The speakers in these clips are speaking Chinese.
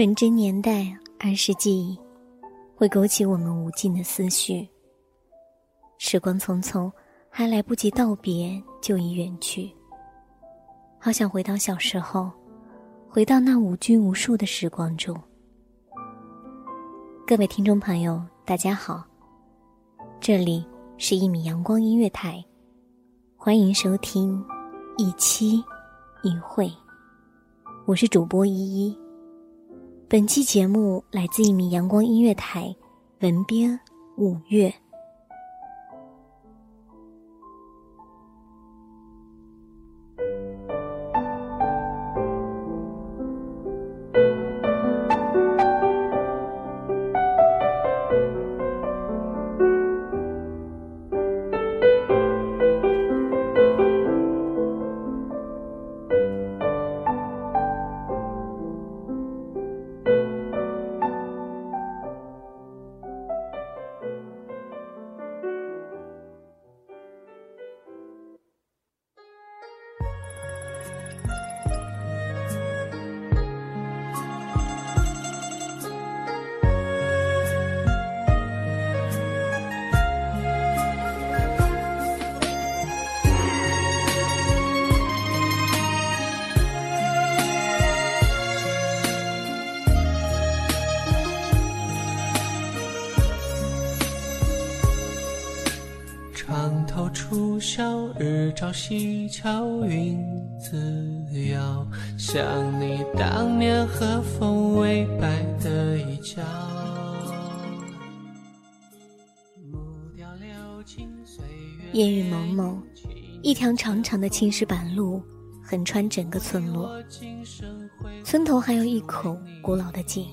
纯真年代，儿时记忆，会勾起我们无尽的思绪。时光匆匆，还来不及道别，就已远去。好想回到小时候，回到那无拘无束的时光中。各位听众朋友，大家好，这里是一米阳光音乐台，欢迎收听一期一会，我是主播依依。本期节目来自一名阳光音乐台，文编五月。初晓，日照西桥，云自遥。想你当年和风微摆的衣角。烟雨蒙蒙，一条长长的青石板路横穿整个村落。村头还有一口古老的井。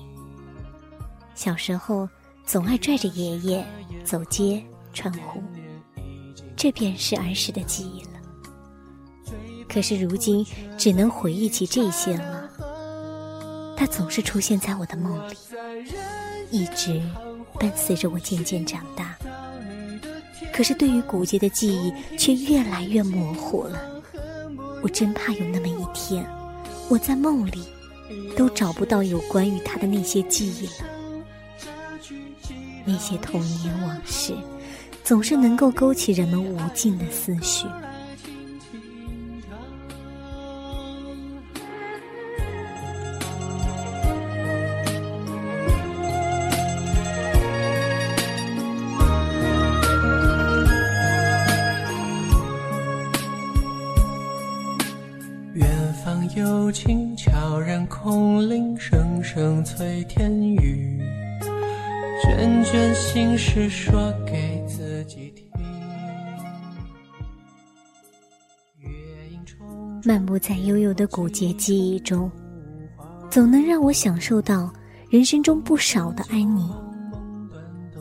小时候总爱拽着爷爷走街串户。这便是儿时的记忆了。可是如今只能回忆起这些了。它总是出现在我的梦里，一直伴随着我渐渐长大。可是对于古街的记忆却越来越模糊了。我真怕有那么一天，我在梦里都找不到有关于他的那些记忆了。那些童年往事。总是能够勾起人们无尽的思绪。远方有琴悄然空灵，声声催天雨。卷卷心事说给。漫步在悠悠的古街记忆中，总能让我享受到人生中不少的安宁。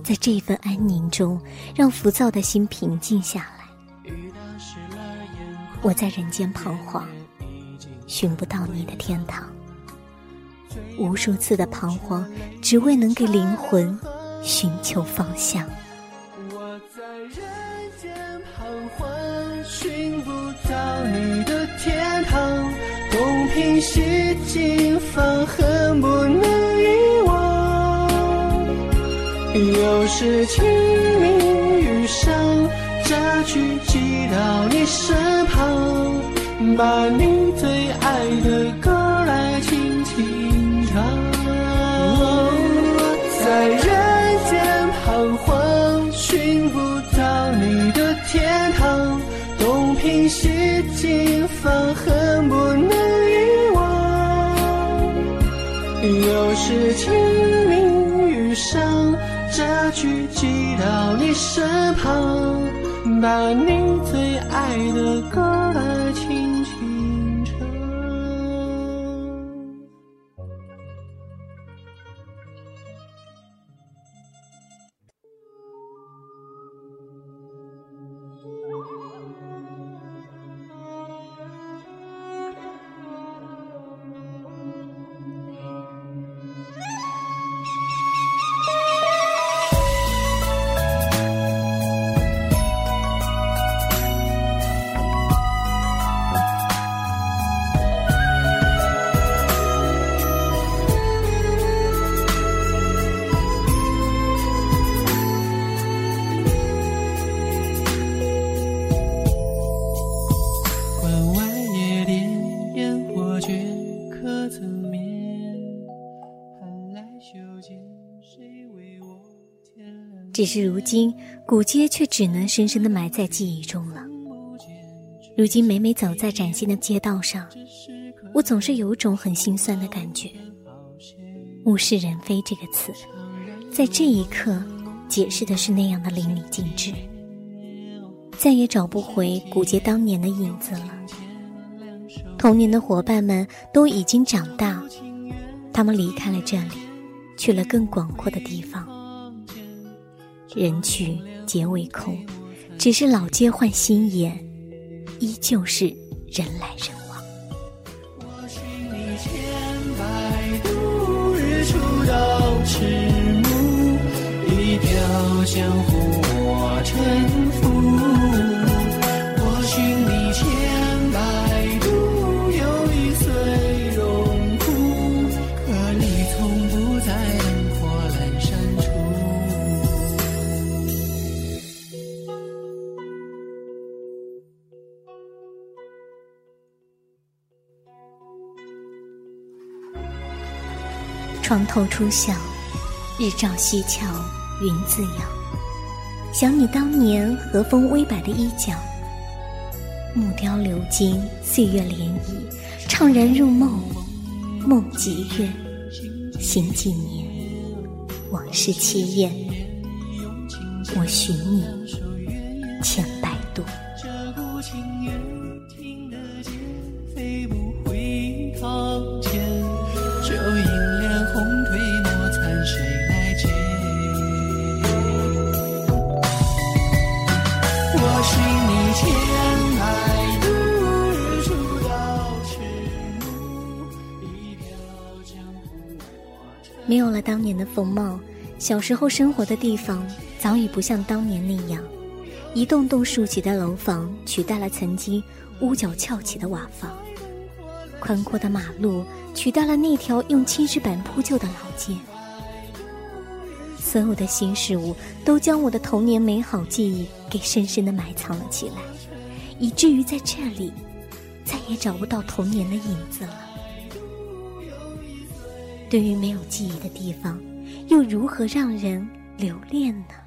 在这份安宁中，让浮躁的心平静下来。我在人间彷徨，寻不到你的天堂。无数次的彷徨，只为能给灵魂寻求方向。恨不能遗忘。又是清明雨上，扎去寄到你身旁，把你最爱的歌来轻轻唱。在人间彷徨，寻不到你的天堂。放，恨不是清明雨上，这句寄到你身旁，把你最爱的歌只是如今，古街却只能深深地埋在记忆中了。如今每每走在崭新的街道上，我总是有种很心酸的感觉。物是人非这个词，在这一刻解释的是那样的淋漓尽致，再也找不回古街当年的影子了。童年的伙伴们都已经长大，他们离开了这里，去了更广阔的地方。人去皆为空，只是老街换新颜，依旧是人来人往。我寻你千百度，日出到迟暮，一瓢江湖我沉浮。床头初晓，日照西桥，云自摇。想你当年和风微摆的衣角，木雕流金，岁月涟漪，怅然入梦，梦几月，醒几年，往事凄艳。我寻你，千百度。没有了当年的风貌，小时候生活的地方早已不像当年那样，一栋栋竖起的楼房取代了曾经屋角翘起的瓦房，宽阔的马路取代了那条用青石板铺就的老街。所有的新事物都将我的童年美好记忆给深深的埋藏了起来，以至于在这里再也找不到童年的影子了。对于没有记忆的地方，又如何让人留恋呢？